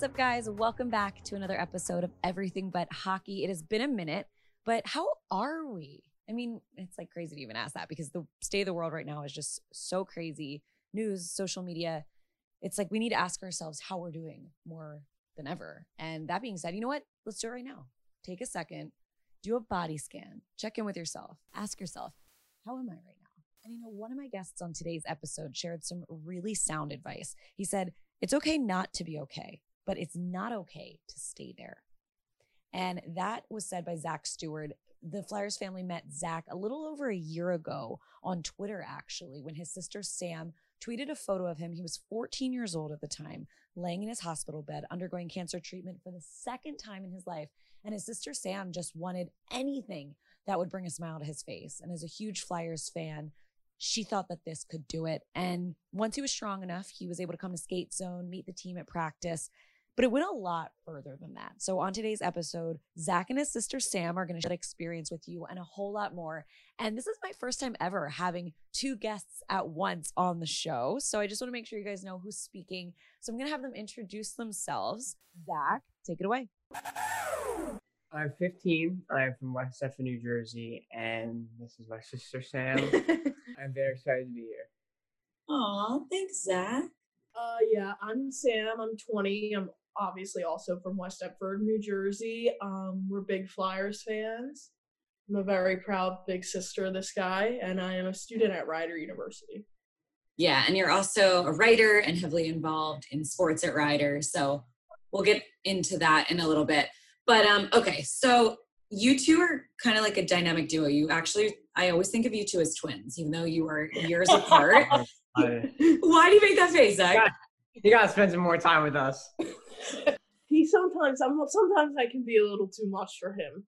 What's up, guys? Welcome back to another episode of Everything But Hockey. It has been a minute, but how are we? I mean, it's like crazy to even ask that because the state of the world right now is just so crazy. News, social media. It's like we need to ask ourselves how we're doing more than ever. And that being said, you know what? Let's do it right now. Take a second, do a body scan, check in with yourself, ask yourself, how am I right now? And you know, one of my guests on today's episode shared some really sound advice. He said, It's okay not to be okay but it's not okay to stay there. And that was said by Zach Stewart. The Flyers family met Zach a little over a year ago on Twitter, actually, when his sister Sam tweeted a photo of him. He was 14 years old at the time, laying in his hospital bed, undergoing cancer treatment for the second time in his life. And his sister Sam just wanted anything that would bring a smile to his face. And as a huge Flyers fan, she thought that this could do it. And once he was strong enough, he was able to come to skate zone, meet the team at practice, but it went a lot further than that. So on today's episode, Zach and his sister Sam are going to share experience with you and a whole lot more. And this is my first time ever having two guests at once on the show. So I just want to make sure you guys know who's speaking. So I'm going to have them introduce themselves. Zach, take it away. I'm 15. I'm from West Deptford, New Jersey, and this is my sister Sam. I'm very excited to be here. Aw, thanks, Zach. Uh, yeah, I'm Sam. I'm 20. I'm obviously also from West Deptford, New Jersey. Um, we're big Flyers fans. I'm a very proud big sister of this guy, and I am a student at Rider University. Yeah, and you're also a writer and heavily involved in sports at Rider. So we'll get into that in a little bit. But um, okay, so you two are kind of like a dynamic duo. You actually, I always think of you two as twins, even though you are years apart. Why do you make that face, Zach? You gotta spend some more time with us. he sometimes I'm sometimes I can be a little too much for him.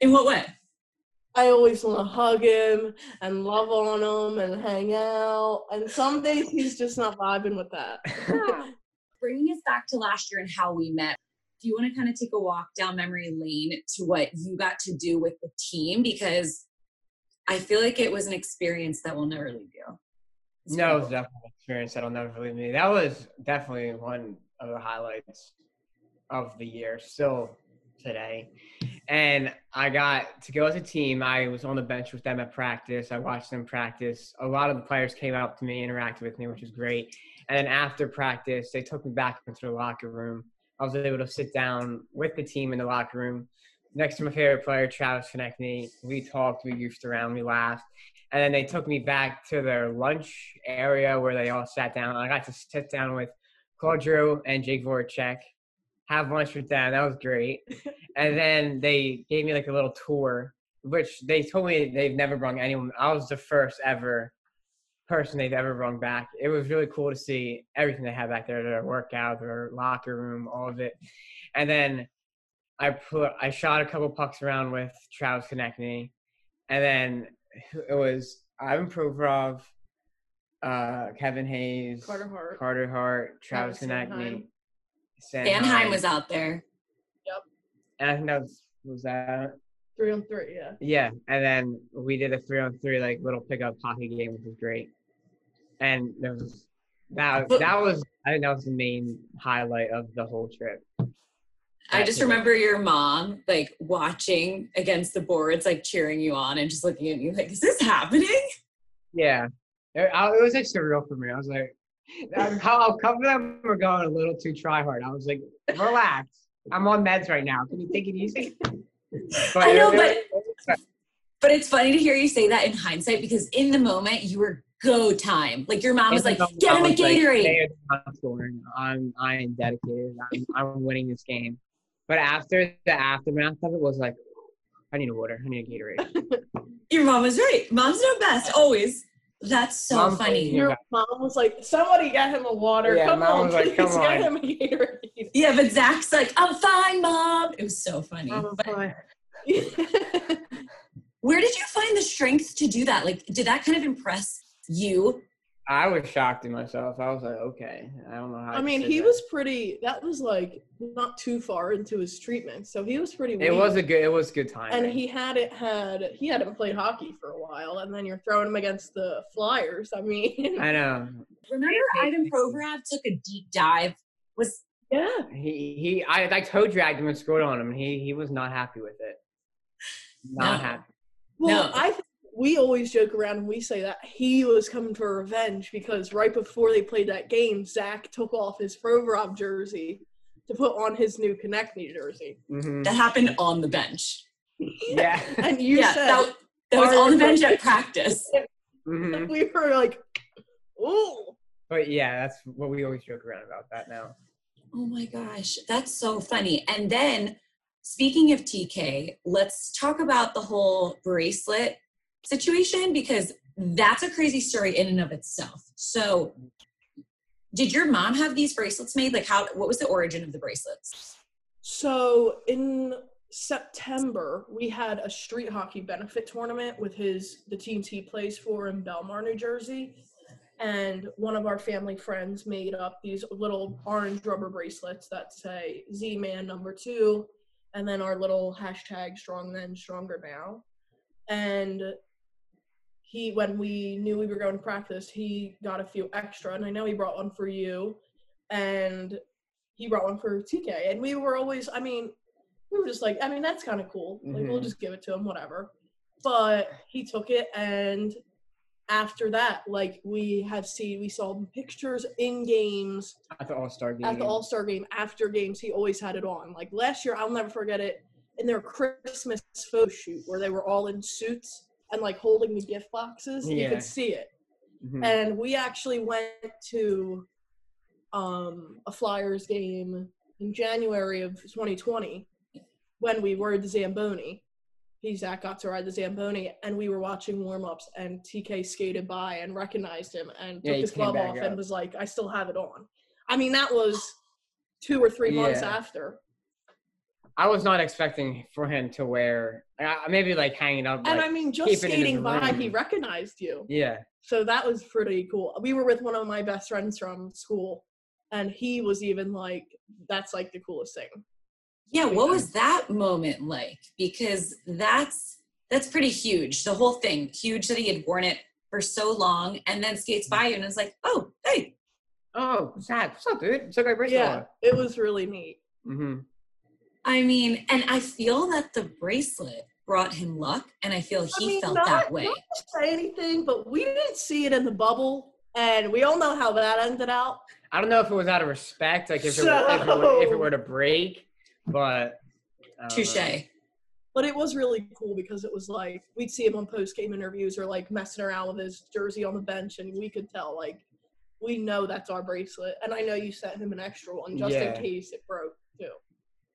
In what way? I always want to hug him and love on him and hang out. And some days he's just not vibing with that. Bringing us back to last year and how we met, do you want to kind of take a walk down memory lane to what you got to do with the team? Because I feel like it was an experience that will never leave you. It's no, cool. it was definitely an experience that'll never leave me. That was definitely one of the highlights of the year, still today. And I got to go as a team. I was on the bench with them at practice. I watched them practice. A lot of the players came up to me, interacted with me, which was great. And then after practice, they took me back into the locker room. I was able to sit down with the team in the locker room next to my favorite player, Travis Konecny. We talked, we goofed around, we laughed. And then they took me back to their lunch area where they all sat down. I got to sit down with Claude Giroux and Jake Voracek, have lunch with them. That was great. and then they gave me like a little tour, which they told me they've never brought anyone. I was the first ever person they've ever brought back. It was really cool to see everything they had back there, their workout, their locker room, all of it. And then I put I shot a couple pucks around with Travis Konecny, and then it was Ivan Provorov, uh, Kevin Hayes, Carter Hart, Carter Hart, Travis Konecny. Sanheim was out there. Yep. And I think that was was that three on three, yeah. Yeah, and then we did a three on three like little pickup hockey game, which was great. And was that that was I think that was the main highlight of the whole trip. I just remember your mom like watching against the boards, like cheering you on and just looking at you like, is this happening? Yeah. It, it was like surreal for me. I was like, how come them are going a little too try hard. I was like, relax. I'm on meds right now. Can you take it easy? I know, but but it's funny to hear you say that in hindsight because in the moment you were go time. Like your mom was like, get him a Gatorade. Like, I'm I am dedicated. I'm, I'm winning this game. But after the aftermath of it was like, I need a water. I need a Gatorade. Your mom was right. Moms know best always. That's so mom funny. Your mom was like, somebody get him a water. Yeah, come mom on, was like, come on. Get him a Gatorade. Yeah, but Zach's like, I'm fine, mom. It was so funny. I'm but, fine. where did you find the strength to do that? Like, did that kind of impress you I was shocked in myself. I was like, okay, I don't know how. I mean, he that. was pretty. That was like not too far into his treatment, so he was pretty. It was a good. It was good time. and he hadn't had he hadn't played hockey for a while, and then you're throwing him against the Flyers. I mean, I know. Remember Ivan Provorov took a deep dive? Was yeah, He he. I I toe dragged him and scored on him, and he he was not happy with it. Not No. happy. Well, No. I think we always joke around and we say that he was coming for revenge because right before they played that game, Zach took off his Provorov jersey to put on his new Konecny jersey. hmm that happened on the bench? Yeah. And you yeah, said that, that was Our- on the bench at practice. hmm we were like, "Ooh." But yeah, that's what we always joke around about that now. Oh my gosh, that's so funny. And then, speaking of TK, let's talk about the whole bracelet situation because that's a crazy story in and of itself. So, did your mom have these bracelets made? Like, how? What was the origin of the bracelets? So in September, we had a street hockey benefit tournament with his the teams he plays for in Belmar, New Jersey. And one of our family friends made up these little orange rubber bracelets that say Z Man number two, and then our little hashtag strong then, stronger now. And he when we knew we were going to practice, he got a few extra, and I know he brought one for you. And he brought one for TK, and we were always, I mean, we were just like, I mean, that's kind of cool. Like, we'll Mhm. just give it to him, whatever. But he took it, and after that, like, we have seen, we saw pictures in games At the All Star game. at the All Star game after games. He always had it on. Like last year, I'll never forget it in their Christmas photo shoot where they were all in suits and like holding the gift boxes. You could see it Mhm. and we actually went to um, a Flyers game in January of 2020 when we were the Zamboni. He Zach got to ride the Zamboni, and we were watching warm ups, and TK skated by and recognized him and Yeah, took his glove off up. and was like, "I still have it on." I mean, that was two or three months Yeah. after, I was not expecting for him to wear uh, maybe like hanging up. and like- I mean, just keep it in his skating by, room. he recognized you. yeah. So that was pretty cool. We were with one of my best friends from school, and he was even like, "That's like the coolest thing." Yeah, what was that moment like? Because that's that's pretty huge. The whole thing, huge that he had worn it for so long, and then skates by you and is like, "Oh, hey, Oh, Zach, what's up, dude? It's a great bracelet. Yeah, it was really neat. Mm-hmm. I mean, and I feel that the bracelet brought him luck, and I feel he mean, felt not- that way. I mean, not to say anything, but we didn't see it in the bubble, and we all know how that ended out. I don't know if it was out of respect, like if it, were, if, it were, if it were to break, but I don't know. Touche. But it was really cool because it was like we'd see him on post game interviews or like messing around with his jersey on the bench, and we could tell like we know that's our bracelet. And I know you sent him an extra one just Yeah. in case it broke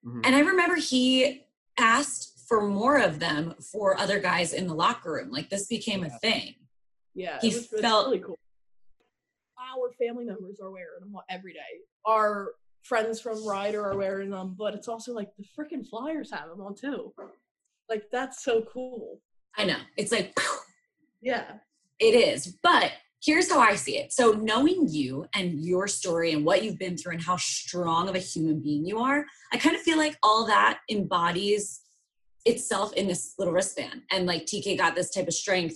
Mhm. And I remember he asked for more of them for other guys in the locker room. Like this became a thing. Yeah, He was, felt- really cool. Our family members are wearing them every day. Our friends from Rider are wearing them, but it's also like the freaking Flyers have them on too. Like that's so cool. I know. It's like Yeah. It is. But here's how I see it. So, knowing you and your story and what you've been through and how strong of a human being you are, I kind of feel like all that embodies itself in this little wristband. And like TK got this type of strength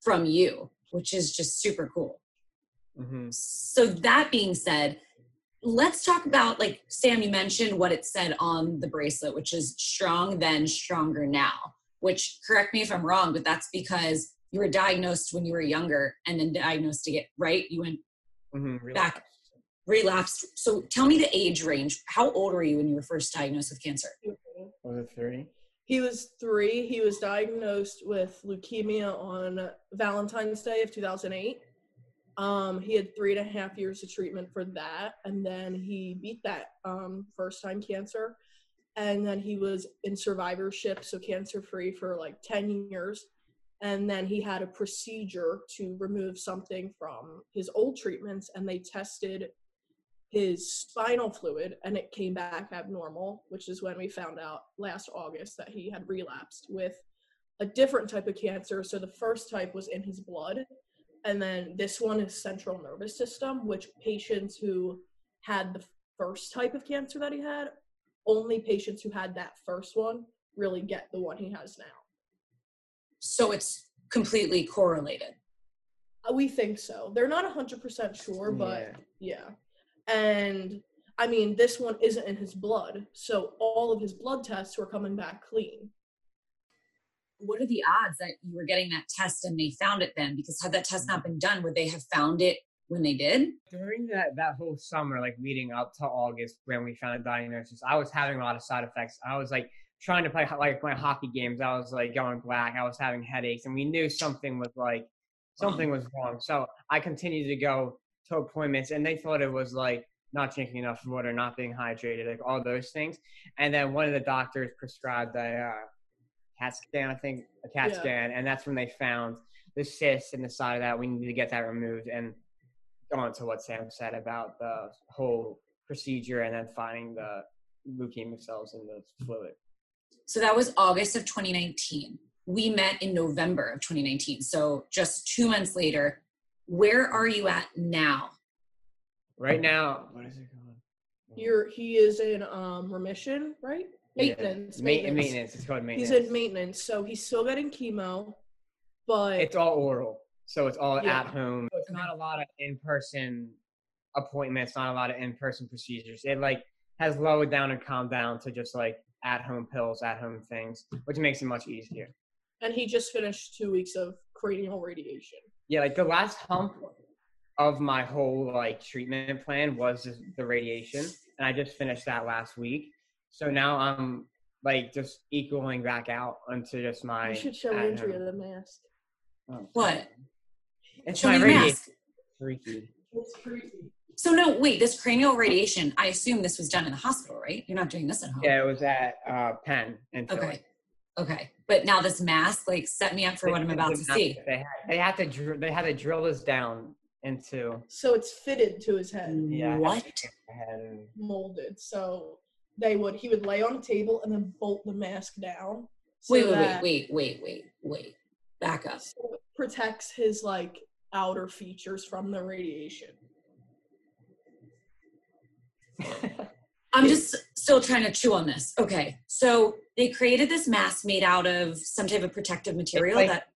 from you, which is just super cool. Mhm. So, that being said, let's talk about like Sam, you mentioned what it said on the bracelet, which is strong then, stronger now. Which, correct me if I'm wrong, but that's because you were diagnosed when you were younger and then diagnosed again, right. You went Mhm. back, relapsed. So, tell me the age range. How old were you when you were first diagnosed with cancer? Was it three? He was three. He was diagnosed with leukemia on Valentine's Day of 2008. Um, he had three and a half years of treatment for that, and then he beat that um, first time cancer. And then he was in survivorship, so cancer free for like 10 years. And then he had a procedure to remove something from his old treatments, and they tested his spinal fluid and it came back abnormal, which is when we found out last August that he had relapsed with a different type of cancer. So the first type was in his blood, and then this one is central nervous system, which patients who had the first type of cancer that he had, only patients who had that first one really get the one he has now. So it's completely correlated. Uh, We think so. They're not 100% sure, but Yeah. yeah. And I mean, this one isn't in his blood, so all of his blood tests were coming back clean. What are the odds that you were getting that test and they found it then? Because had that test not been done, would they have found it when they did? During that that whole summer, like leading up to August when we found a diagnosis, I was having a lot of side effects. I was like trying to play like my hockey games. I was like going black. I was having headaches, and we knew something was like something was wrong. So I continued to go to appointments, and they thought it was like not drinking enough water, not being hydrated, like all those things. And then one of the doctors prescribed a uh, CAT scan, I think, a CAT Yeah. scan, and that's when they found the cyst in the side of that. We need to get that removed. And going to what Sam said about the whole procedure and then finding the leukemia cells in the fluid. So that was August of 2019. We met in November of 2019. So just two months later, where are you at now? Right now, what is it called? You're he is in um remission, right? Maintenance. Ma- maintenance. maintenance. It's called maintenance. He's in maintenance, so he's still getting chemo, but It's all oral, so it's all Yeah. at home. It's not a lot of in-person appointments, not a lot of in-person procedures. It like has lowered down and calmed down to just like at-home pills, at-home things, which makes it much easier. and he just finished two weeks of cranial radiation. Yeah, like the last hump of my whole like treatment plan was just the radiation, and I just finished that last week. So now I'm like just equaling back out onto just my. You should show at Andrea the mask. Oh, What? It's Show my radiation. mask. Freaky. It's creepy. So no, wait, this cranial radiation, I assume this was done in the hospital, right? You're not doing this at home. Yeah, it was at uh, Penn in Philly. Okay. Okay. But now this mask, like, set me up for what I'm about to had- see. They had, they had to dr- they had to drill this down into So it's fitted to his head, yeah What? and molded. So they would he would lay on a table and then bolt the mask down. so Wait, wait, wait, wait, wait, wait, wait. Back up. so it protects his like outer features from the radiation. I'm just still trying to chew on this. Okay. So they created this mask made out of some type of protective material like- that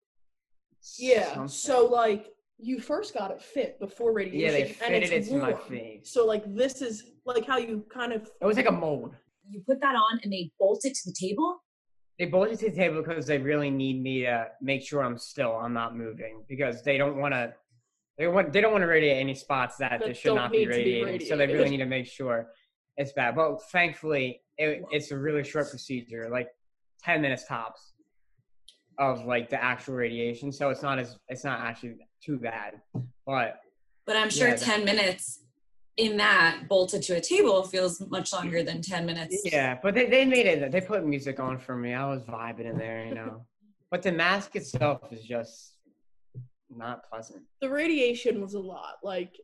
Yeah. Something. So like you first got it fit before radiation. yeah, they and fitted it it's to my face. So like this is like how you kind of It was like a mold. you put that on and they bolt it to the table. They bolt it to the table because they really need me to make sure I'm still, I'm not moving because they don't want to. They want. They don't want to radiate any spots that, That they should don't be to be radiating. So they really need to make sure it's bad. But thankfully, it, it's a really short procedure, like ten minutes tops, of like the actual radiation. So it's not as it's not actually too bad. But But I'm sure Yeah, 10 minutes in that bolted to a table feels much longer than 10 minutes. yeah, but they, they made it. They put music on for me. I was vibing in there, you know. but the mask itself is just not pleasant. the radiation was a lot. Like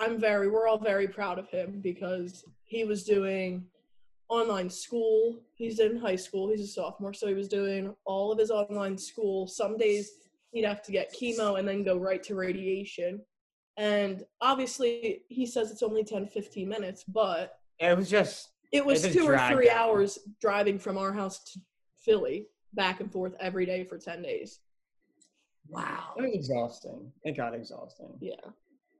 I'm very we're all very proud of him because he was doing online school. He's in high school. He's a sophomore, so he was doing all of his online school. Some days he'd have to get chemo and then go right to radiation. And obviously, he says it's only 10 15 minutes, but It was just it was two or three out. hours driving from our house to Philly back and forth every day for 10 days. Wow. it was exhausting. It got exhausting. Yeah.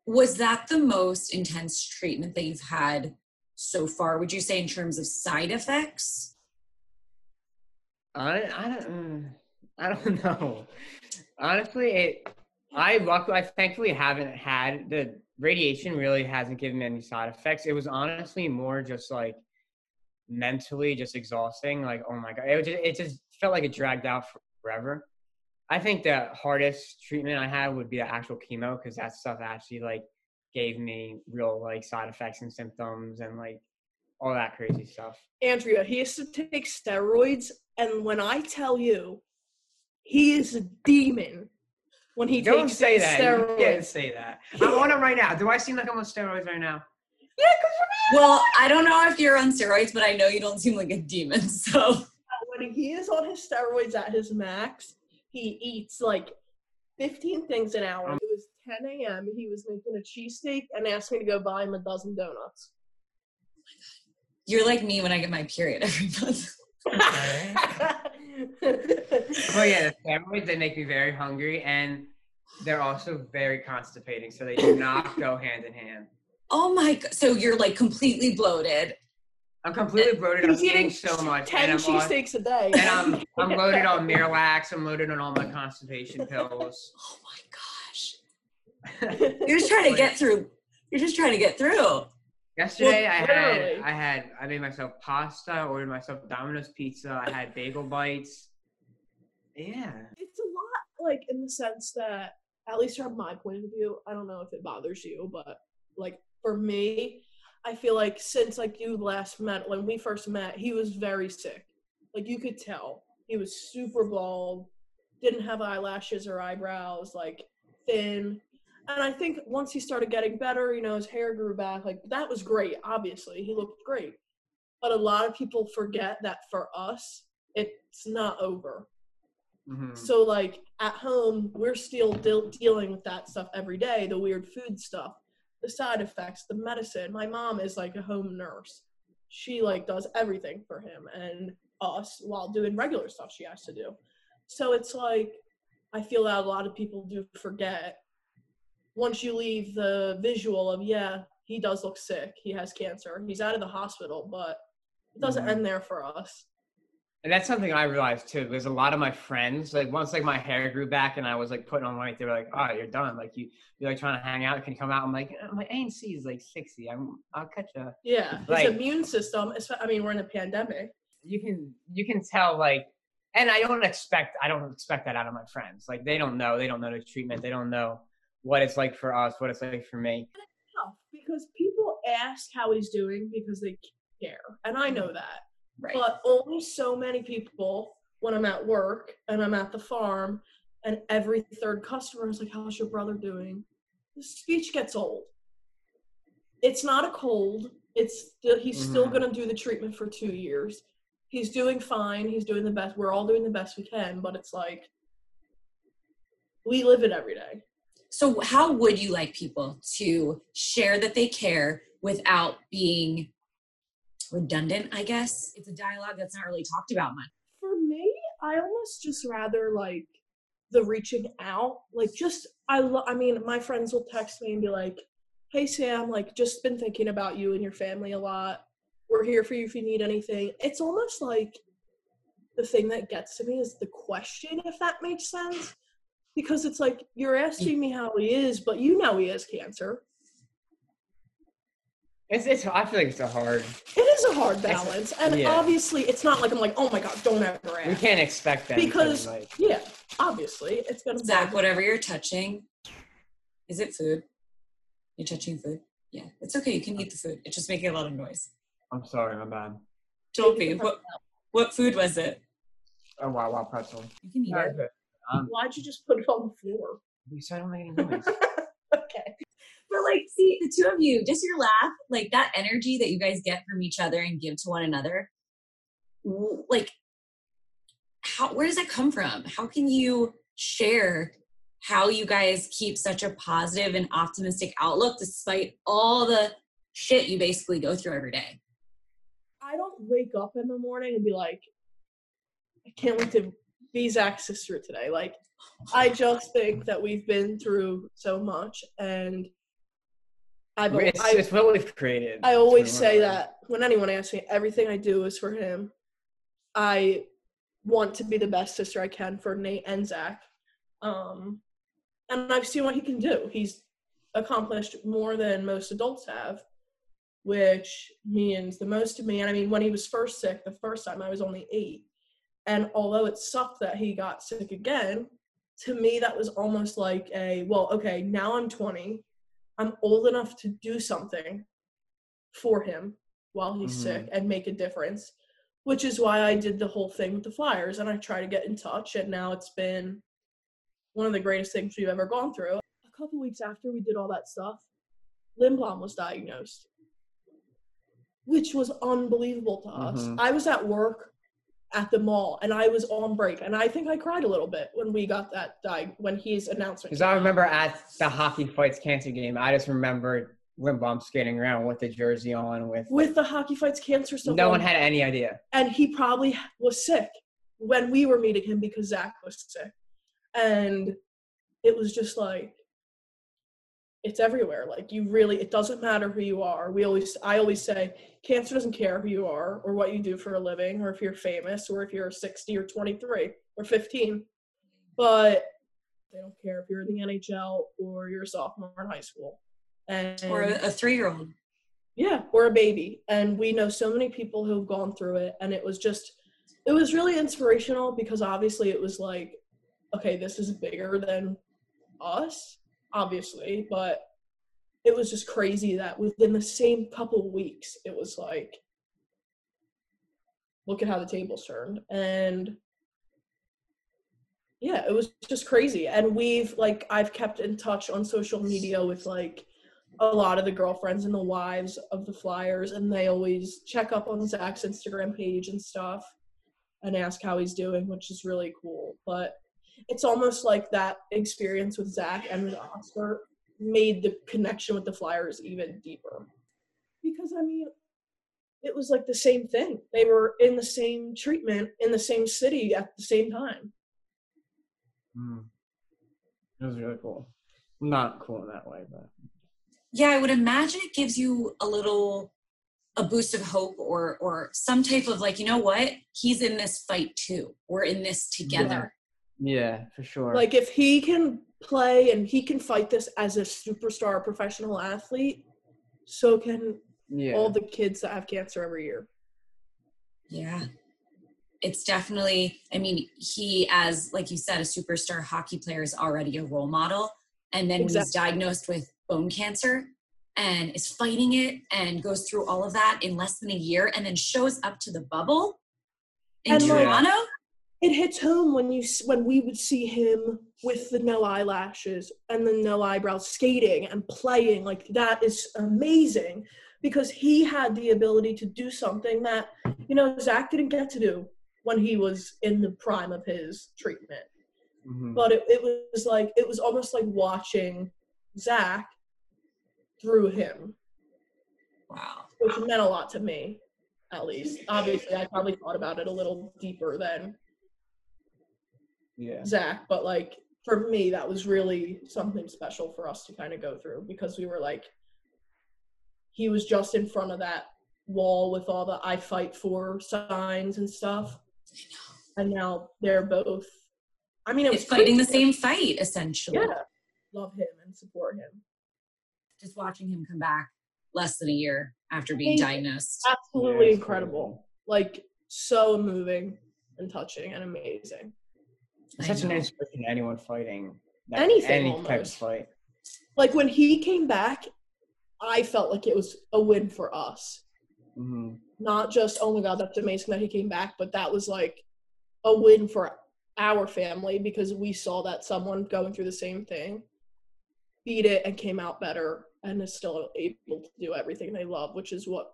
Was that the most intense treatment that you've had so far? Would you say in terms of side effects? I I don't mm, I don't know. Honestly, it I luckily I thankfully haven't had the radiation really hasn't given me any side effects. It was honestly more just like mentally just exhausting. Like oh my god, it just, it just felt like it dragged out forever. I think the hardest treatment I had would be the actual chemo because that stuff actually like gave me real like side effects and symptoms and like all that crazy stuff. Andrea, he has to take steroids, and when I tell you, he is a demon when he Don't takes say that. You steroids. can't say that. I'm on it right now. Do I seem like I'm on steroids right now? Yeah, because Well, I don't know if you're on steroids, but I know you don't seem like a demon. So when he is on his steroids at his max, he eats like 15 things an hour. Um, it was 10 a.m. He was making a cheesesteak and asked me to go buy him a dozen donuts. You're like me when I get my period every month. Well, yeah, the steroids they make me very hungry, and they're also very constipating, so they do not go hand in hand. Oh my god! So you're like completely bloated. I'm completely bloated. I'm He's eating eating so much, 10 and I'm, cheesesteaks a day. and I'm I'm loaded on Miralax. I'm loaded on all my constipation pills. Oh my gosh! You're just trying to get through. You're just trying to get through. Yesterday, I had I had I made myself pasta. Ordered myself Domino's pizza. I had bagel bites. Yeah. it's a lot like in the sense that at least from my point of view i don't know if it bothers you but like for me i feel like since like you last met when we first met he was very sick. Like you could tell. He was super bald didn't have eyelashes or eyebrows like thin. And i think once he started getting better you know his hair grew back like that was great obviously. He looked great. But a lot of people forget that for us it's not over. Mhm. so like at home, we're still deal dealing with that stuff every day, the weird food stuff, the side effects, the medicine. My mom is like a home nurse. She like does everything for him and us while doing regular stuff she has to do. So it's like I feel that a lot of people do forget once you leave the visual of yeah, he does look sick, he has cancer, he's out of the hospital, but it doesn't Mhm. end there for us. And that's something I realized too. There's a lot of my friends, like once like my hair grew back and I was like putting on weight, they were like, "Oh, you're done. Like you, you're like trying to hang out. Can you come out?" I'm like, "Uh, "My ANC is like 60. I'm, I'll catch a." Yeah, his immune system. I mean, we're in a pandemic. You can, you can tell like, and I don't expect, I don't expect that out of my friends. Like they don't know, they don't know the treatment, they don't know what it's like for us, what it's like for me. because people ask how he's doing because they care, and I know that. Right. But only so many people when I'm at work and I'm at the farm, and every third customer is like, "How's your brother doing?" The speech gets old. It's not a cold. It's still, he's still Mhm. gonna do the treatment for two years. He's doing fine. He's doing the best. We're all doing the best we can, but it's like we live it every day. So, how would you like people to share that they care without being redundant? I guess it's a dialogue that's not really talked about much. for me, I almost just rather like the reaching out. Like just I lo- I mean, my friends will text me and be like, "Hey Sam, like just been thinking about you and your family a lot. We're here for you if you need anything." It's almost like the thing that gets to me is the question if that makes sense. Because it's like you're asking me how he is, but you know he has cancer. It's, it's. I feel like it's a hard. It is a hard balance. And yeah. obviously it's not like I'm like, oh my god, don't ever ask. We can't expect that Because- like, Yeah, obviously it's gonna Zach, bug whatever you're touching, is it food? You're touching food? Yeah, it's okay. You can eat the food. It's just making a lot of noise. I'm sorry, my bad. Don't be. What, what food was it? Oh wow, wow, pretzel. You can eat it. Um, Why'd you just put it on the floor? you said I don't make any noise. okay. But like, see, the two of you, just your laugh, like that energy that you guys get from each other and give to one another, like, how where does that come from? How can you share how you guys keep such a positive and optimistic outlook despite all the shit you basically go through every day? I don't wake up in the morning and be like, I can't wait to be Zach's sister today. Like, I just think that we've been through so much, and I've it's, I, it's what we've created. I always say that when anyone asks me, everything I do is for him. I want to be the best sister I can for Nate and Zach. Um, and I've seen what he can do. He's accomplished more than most adults have, which means the most to me. And I mean, when he was first sick, the first time I was only eight. And although it sucked that he got sick again, to me, that was almost like a, well, okay, now I'm 20. I'm old enough to do something for him while he's Mhm. sick and make a difference, which is why I did the whole thing with the Flyers and I try to get in touch. And now it's been one of the greatest things we've ever gone through. A couple weeks after we did all that stuff, Lindblom was diagnosed, which was unbelievable to us. Mhm. I was at work at the mall, and I was on break, and I think I cried a little bit when we got that when his announcement. Because I remember at the hockey fights cancer game, I just remember Lindblom skating around with the jersey on with. with the hockey fights cancer stuff. no on, one had any idea. and he probably was sick when we were meeting him because Zach was sick, and it was just like it's everywhere. Like you really, it doesn't matter who you are. We always, I always say, cancer doesn't care who you are or what you do for a living or if you're famous or if you're 60 or 23 or 15, but they don't care if you're in the NHL or you're a sophomore in high school. And Or a, three-year-old. yeah, or a baby. And we know so many people who've gone through it. And it was just, it was really inspirational because obviously it was like, okay, this is bigger than us, obviously. But it was just crazy that within the same couple weeks, it was like, look at how the tables turned. And yeah, it was just crazy. And we've, like, I've kept in touch on social media with, like, a lot of the girlfriends and the wives of the Flyers, and they always check up on Zach's Instagram page and stuff and ask how he's doing, which is really cool. But it's almost like that experience with Zach and with Oscar made the connection with the Flyers even deeper. Because, I mean, it was like the same thing. They were in the same treatment in the same city at the same time. Mm. It was really cool. Not cool in that way, but Yeah, I would imagine it gives you a little a boost of hope or or some type of like, you know what? He's in this fight too. We're in this together. Yeah, for sure. Like if he can play and he can fight this as a superstar professional athlete, so can yeah, all the kids that have cancer every year. Yeah. It's definitely, I mean, he, as like you said, a superstar hockey player is already a role model. And then when he's diagnosed with bone cancer and is fighting it and goes through all of that in less than a year and then shows up to the bubble in And, like- Toronto. It hits home when you when we would see him with the no eyelashes and the no eyebrows skating and playing like that is amazing because he had the ability to do something that you know Zach didn't get to do when he was in the prime of his treatment. Mhm. but it, it was like it was almost like watching Zach through him, Wow. which meant a lot to me, at least. Obviously, I probably thought about it a little deeper than yeah, Zach, but like for me, that was really something special for us to kind of go through because we were like, he was just in front of that wall with all the "I fight for" signs and stuff, and now they're both. I mean, it was It's fighting the same fight, essentially. Yeah, love him and support him. Just watching him come back less than a year after being diagnosed. absolutely Yeah, it's incredible. Like so moving and touching and amazing. It's such an know. inspiration to anyone fighting that, Anything any type of fight. Like when he came back, I felt like it was a win for us. hmm Not just oh my god, that's amazing that he came back, but that was like a win for our family because we saw that someone going through the same thing beat it and came out better and is still able to do everything they love, which is what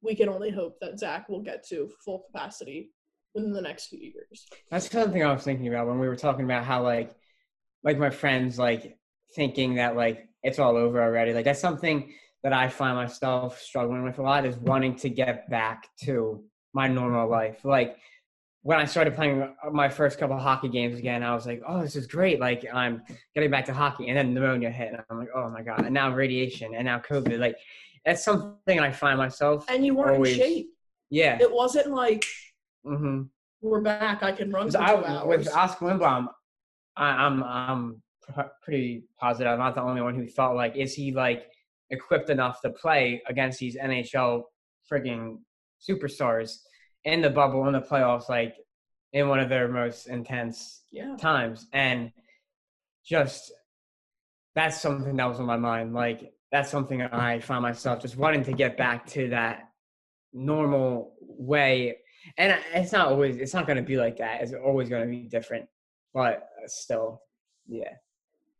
we can only hope that Zach will get to full capacity within the next few years. That's something I was thinking about when we were talking about how like, like my friends like thinking that like it's all over already. Like that's something that I find myself struggling with a lot is wanting to get back to my normal life. Like when I started playing uh, my first couple hockey games again, I was like, oh, this is great. Like I'm getting back to hockey, and then pneumonia hit, and I'm like, oh my god, and now radiation, and now COVID. Like that's something I find myself. And you weren't Always. in shape. Yeah. It wasn't like hmm we're back. I can run for two I, hours. with Oscar Lindblom, I, I'm I'm pr- pretty positive. I'm not the only one who thought like, is he like equipped enough to play against these NHL frigging superstars in the bubble in the playoffs, like in one of their most intense yeah. times, and just that's something that was on my mind. Like that's something I find myself just wanting to get back to that normal way. And it's not always, it's not going to be like that. It's always going to be different, but uh, still, yeah.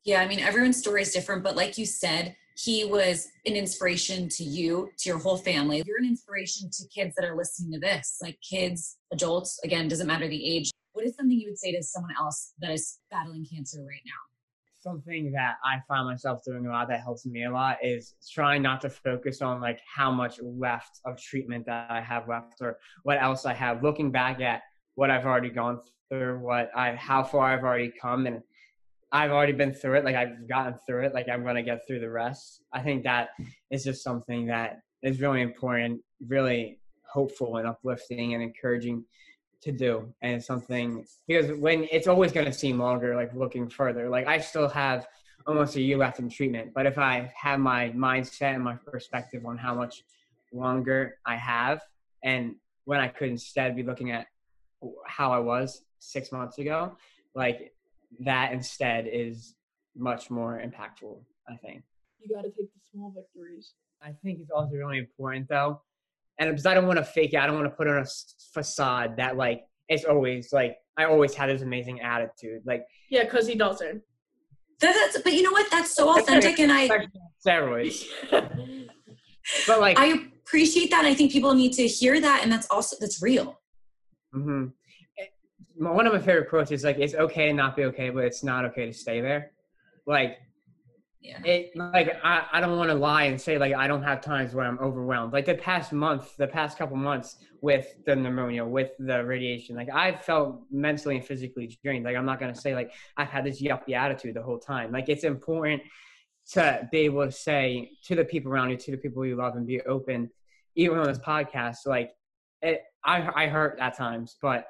Yeah, I mean, everyone's story is different, but like you said, he was an inspiration to you, to your whole family. You're an inspiration to kids that are listening to this, like kids, adults, again, doesn't matter the age. What is something you would say to someone else that is battling cancer right now? Something that I find myself doing a lot that helps me a lot is trying not to focus on like how much left of treatment that I have left or what else I have. Looking back at what I've already gone through, what I how far I've already come and I've already been through it, like I've gotten through it, like I'm gonna get through the rest. I think that is just something that is really important, really hopeful and uplifting and encouraging to do and something because when it's always going to seem longer like looking further like i still have almost a year left in treatment but if i have my mindset and my perspective on how much longer i have and when i could instead be looking at how i was six months ago like that instead is much more impactful i think You got to take the small victories. i think it's also really important though and because I don't want to fake it, I don't want to put on a facade that like it's always like I always had this amazing attitude, like Yeah, because he doesn't. That, that's, but you know what? That's so authentic, and I steroids. But like, I appreciate that. I think people need to hear that, and that's also that's real. hmm one of my favorite quotes is like, "It's okay to not be okay, but it's not okay to stay there." Like, Yeah. it like I, I don't want to lie and say like I don't have times where I'm overwhelmed. Like the past month, the past couple months with the pneumonia, with the radiation, like I felt mentally and physically drained. Like I'm not gonna say like I've had this yuppie attitude the whole time. Like it's important to be able to say to the people around you, to the people you love, and be open, even on this podcast. Like it, I I hurt at times, but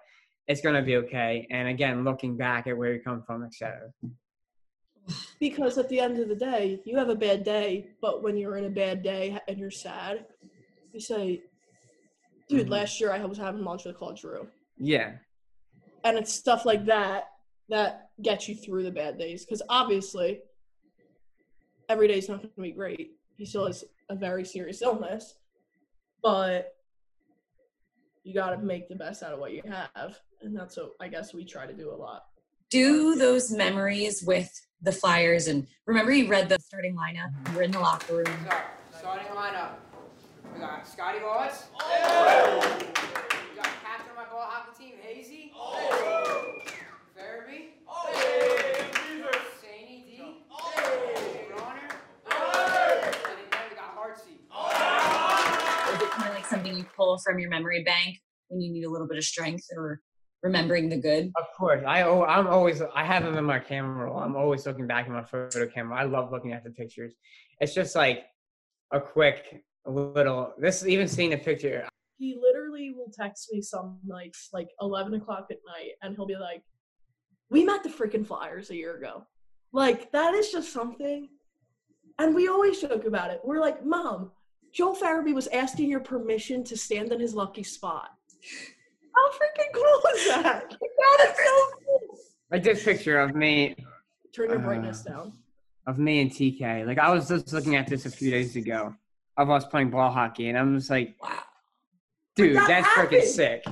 it's gonna be okay. And again, looking back at where you come from, etc. Because at the end of the day, you have a bad day, but when you're in a bad day and you're sad, you say, dude, Mhm. last year I was having lunch with Claude Giroux. Yeah. And it's stuff like that that gets you through the bad days. Because obviously, every day is not going to be great. He still has a very serious illness, but you got to make the best out of what you have. And that's what I guess we try to do a lot. Do those memories with the Flyers, and remember you read the starting lineup. Mm-hmm. You were in the locker room. So, starting lineup. We got Scotty Laughton. Oh! We got captain of my ball hockey team, Hazy. Oh! Farabee. Oh! Saney D. Bronner. And then we got Hartsey. Is it kind of like something you pull from your memory bank when you need a little bit of strength or remembering the good? Of course, I oh, I'm always I have them in my camera roll. I'm always looking back in my photo camera. I love looking at the pictures. It's just like a quick little. This even seeing a picture. he literally will text me some nights like 11 o'clock at night and he'll be like we met the freaking flyers a year ago like that is just something and we always joke about it we're like mom joel farabee was asking your permission to stand in his lucky spot how freaking cool is that that is so cool Like this picture of me turn your Uh, brightness down of me and TK. Like I was just looking at this a few days ago of us playing ball hockey, and I'm just like, Wow. dude, that that's freaking sick.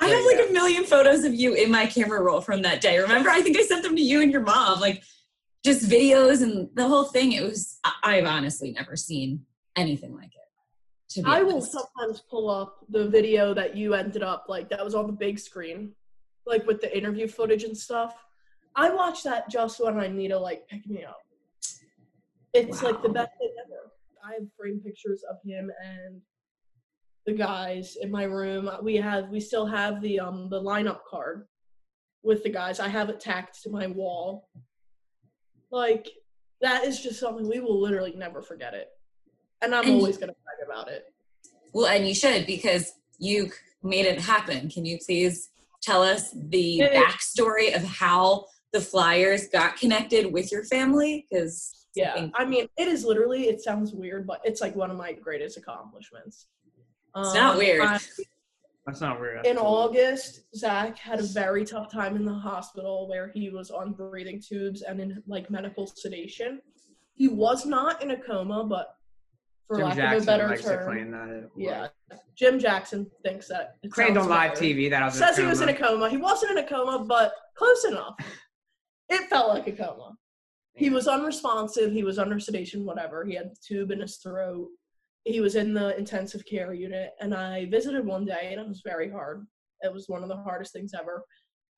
I have like a million photos of you in my camera roll from that day. Remember, I think I sent them to you and your mom, like just videos and the whole thing. It was, I've honestly never seen anything like it. I will sometimes pull up the video that you ended up like that was on the big screen, like with the interview footage and stuff. I watch that just when I need to like pick me up. It's like the best thing ever. I have framed pictures of him and the guys in my room. We have we still have the um the lineup card with the guys. I have it tacked to my wall. Like that is just something we will literally never forget it. And I'm And- always gonna brag about it. Well, and you should because you made it happen. Can you please tell us the It- backstory of how the Flyers got connected with your family? Because Yeah, I mean, it is literally. It sounds weird, but it's like one of my greatest accomplishments. It's not um, weird. I- That's not weird. in August, Zach had a very tough time in the hospital where he was on breathing tubes and in like medical sedation. He was not in a coma, but for Jim lack Jackson of a better term, yeah, Jim Jackson thinks that. it Claimed on live better. TV that I was Says he was in a coma. coma. He wasn't in a coma, but close enough. It felt like a coma. he was unresponsive. He was under sedation, whatever. He had the tube in his throat. He was in the intensive care unit, and I visited one day, and it was very hard. It was one of the hardest things ever.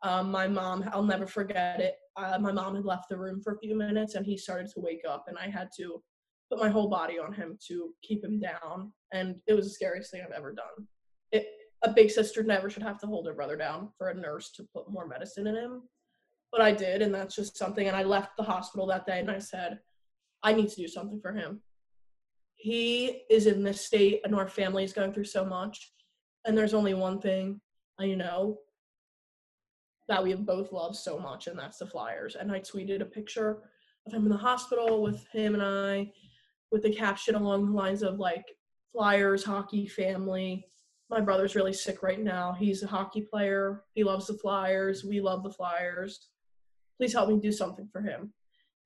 Um, my mom, I'll never forget it. Uh, my mom had left the room for a few minutes, and he started to wake up, and I had to put my whole body on him to keep him down, and it was the scariest thing I've ever done. It, a big sister never should have to hold her brother down for a nurse to put more medicine in him but I did, and that's just something. And I left the hospital that day, and I said, I need to do something for him. He is in this state, and our family is going through so much. And there's only one thing I know that we have both loved so much, and that's the Flyers. And I tweeted a picture of him in the hospital with him and I, with the caption along the lines of like Flyers hockey family. My brother's really sick right now. He's a hockey player. He loves the Flyers. We love the Flyers please help me do something for him.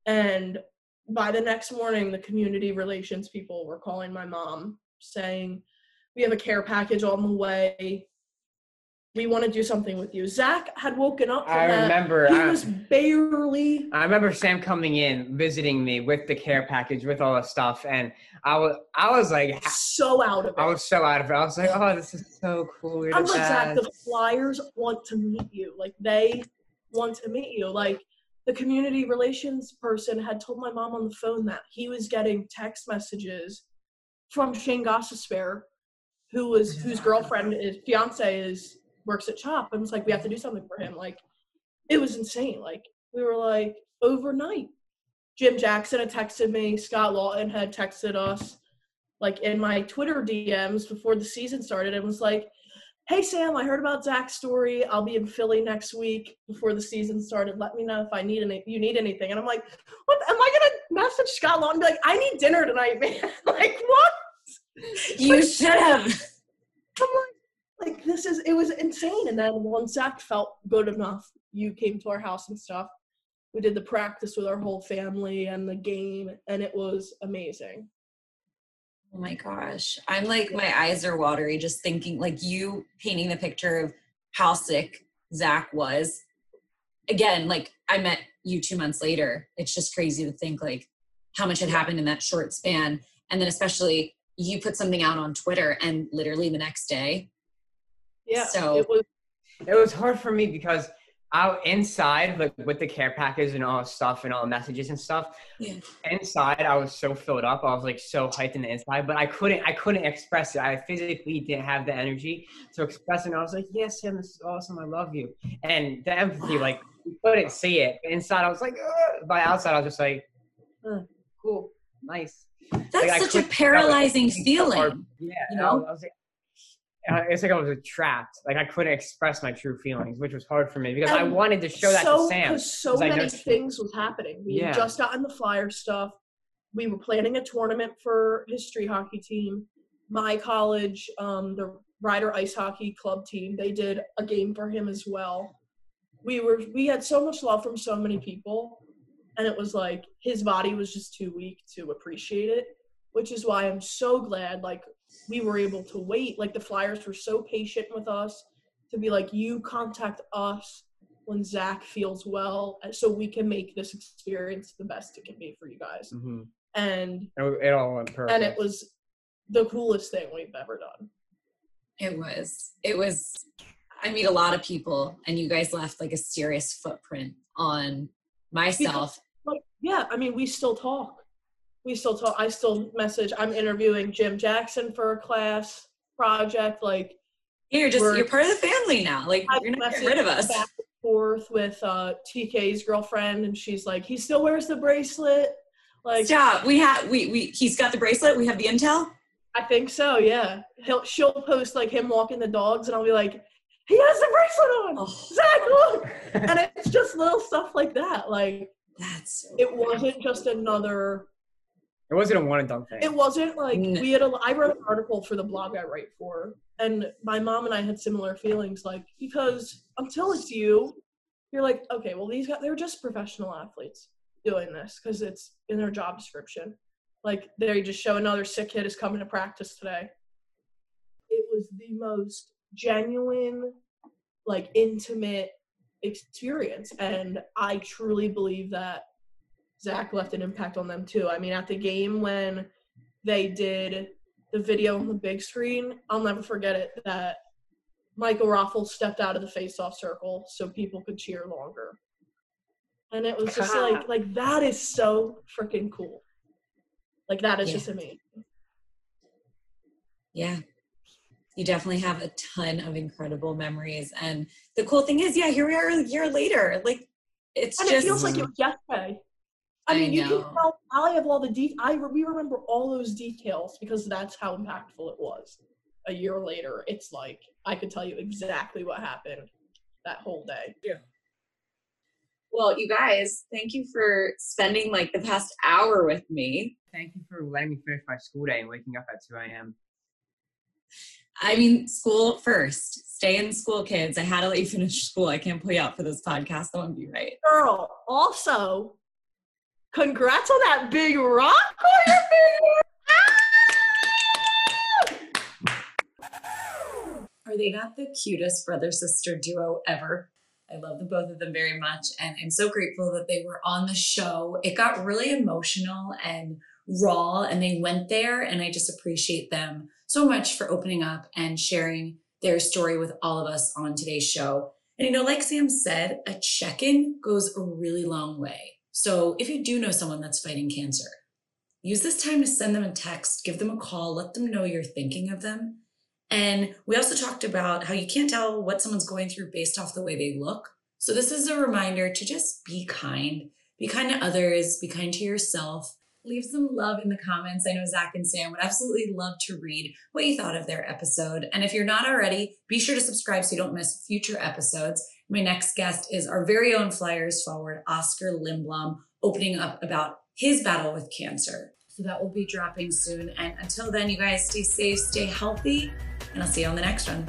And by the next morning, the community relations people were calling my mom saying, We have a care package on the way. We want to do something with you. Zach had woken up. I that. remember. He I, was barely. I remember Sam coming in, visiting me with the care package, with all the stuff, and I was, I was like, so out of it. I was so out of it. I was like, oh, this is so cool. You're I'm like, Zach, the Flyers want to meet you. Like they want to meet you. Like the community relations person had told my mom on the phone that he was getting text messages from Shayne Gostisbehere, who was whose girlfriend is fiance is works at CHOP, and was like, we have to do something for him. Like it was insane. Like we were like overnight. Jim Jackson had texted me. Scott Laughton had texted us, like in my Twitter DMs before the season started, and was like, "Hey Sam, I heard about Zach's story. I'll be in Philly next week before the season started. Let me know if I need any. You need anything?" And I'm like, "What? Am I gonna message Scott Laughton be like, I need dinner tonight, man? like what?" You should have. I'm like, like this is it was insane. And then once Zach felt good enough, you came to our house and stuff. We did the practice with our whole family and the game, and it was amazing. Oh my gosh. I'm like, my eyes are watery just thinking, like, you painting the picture of how sick Zach was. Again, like, I met you two months later. It's just crazy to think, like, how much had happened in that short span. And then, especially, you put something out on Twitter, and literally the next day, Yeah. So- it was it was hard for me because out inside like with the care package and all stuff and all the messages and stuff. Yeah. Inside, I was so filled up. I was like so hyped in the inside, but I couldn't. I couldn't express it. I physically didn't have the energy to express it. And I was like, "Yes, Sam, this is awesome. I love you." And the empathy, like, you couldn't see it. But inside, I was like, Ugh. by outside, I was just like, "Uh, "Cool, nice." that's Like, such a paralyzing hard. feeling. Yeah, you I know? was- I was like, it's like I was trapped. Like I couldn't express my true feelings, which was hard for me because I wanted to show that so, to Sam. 'cause so many things was happening. We Yeah. had just gotten the flyer stuff. We were planning a tournament for his street hockey team. My college, um, the Rider Ice Hockey Club team, they did a game for him as well. We were we had so much love from so many people, and it was like his body was just too weak to appreciate it, which is why I'm so glad like we were able to wait. Like the Flyers were so patient with us to be like, you contact us when Zach feels well, uh, so we can make this experience the best it can be for you guys. Mhm. And It, it all went perfect. and it was the coolest thing we've ever done. It was. It was. I meet a lot of people, and you guys left like a serious footprint on myself. Like, yeah, I mean, we still talk. We still talk. I still message. I'm interviewing Jim Jackson for a class project. Like, You're just you're part of the family now. Like I've you're not rid of us. Back and forth with uh, TK's girlfriend, and she's like, he still wears the bracelet. Like, Stop. We have we we he's got the bracelet. We have the intel. I think so. Yeah, he'll she'll post like him walking the dogs, and I'll be like, he has the bracelet on. Oh, Zach, look. And it's just little stuff like that. Like, that's so it wasn't just another it wasn't a one and done thing. it wasn't like No. we had a i wrote an article for the blog i write for and my mom and i had similar feelings like because until it's you you're like okay well these guys they're just professional athletes doing this because it's in their job description like they just show another sick kid is coming to practice today it was the most genuine like intimate experience and i truly believe that Zach left an impact on them too. I mean, at the game when they did the video on the big screen, I'll never forget it that Michael Raffl stepped out of the face-off circle so people could cheer longer. And it was just like like that is so freaking cool. Like that is Yeah. just amazing. Yeah. You definitely have a ton of incredible memories. And the cool thing is, yeah, here we are a year later. Like it's And just it feels like it was yesterday. I I mean, you can tell I have all the de- I we remember all those details because that's how impactful it was. A year later, it's like I could tell you exactly what happened that whole day. Yeah. Well, you guys, thank you for spending like the past hour with me. Thank you for letting me finish my school day and waking up at 2 a.m. I mean, school first. Stay in school, kids. I had to let you finish school. I can't pull you out for this podcast. That wouldn't be right. Girl, also, congrats on that big rock on your finger. Ah! Are they not the cutest brother sister duo ever? I love the both of them very much, and I'm so grateful that they were on the show. It got really emotional and raw, and they went there, and I just appreciate them so much for opening up and sharing their story with all of us on today's show. And you know, like Sam said, a check in goes a really long way. So if you do know someone that's fighting cancer, use this time to send them a text, give them a call, let them know you're thinking of them. And we also talked about how you can't tell what someone's going through based off the way they look. So this is a reminder to just be kind, be kind to others, be kind to yourself. Leave some love in the comments. I know Zach and Sam would absolutely love to read what you thought of their episode. And if you're not already, be sure to subscribe so you don't miss future episodes. My next guest is our very own Flyers forward, Oscar Lindblom, opening up about his battle with cancer. So that will be dropping soon. And until then, you guys stay safe, stay healthy, and I'll see you on the next one.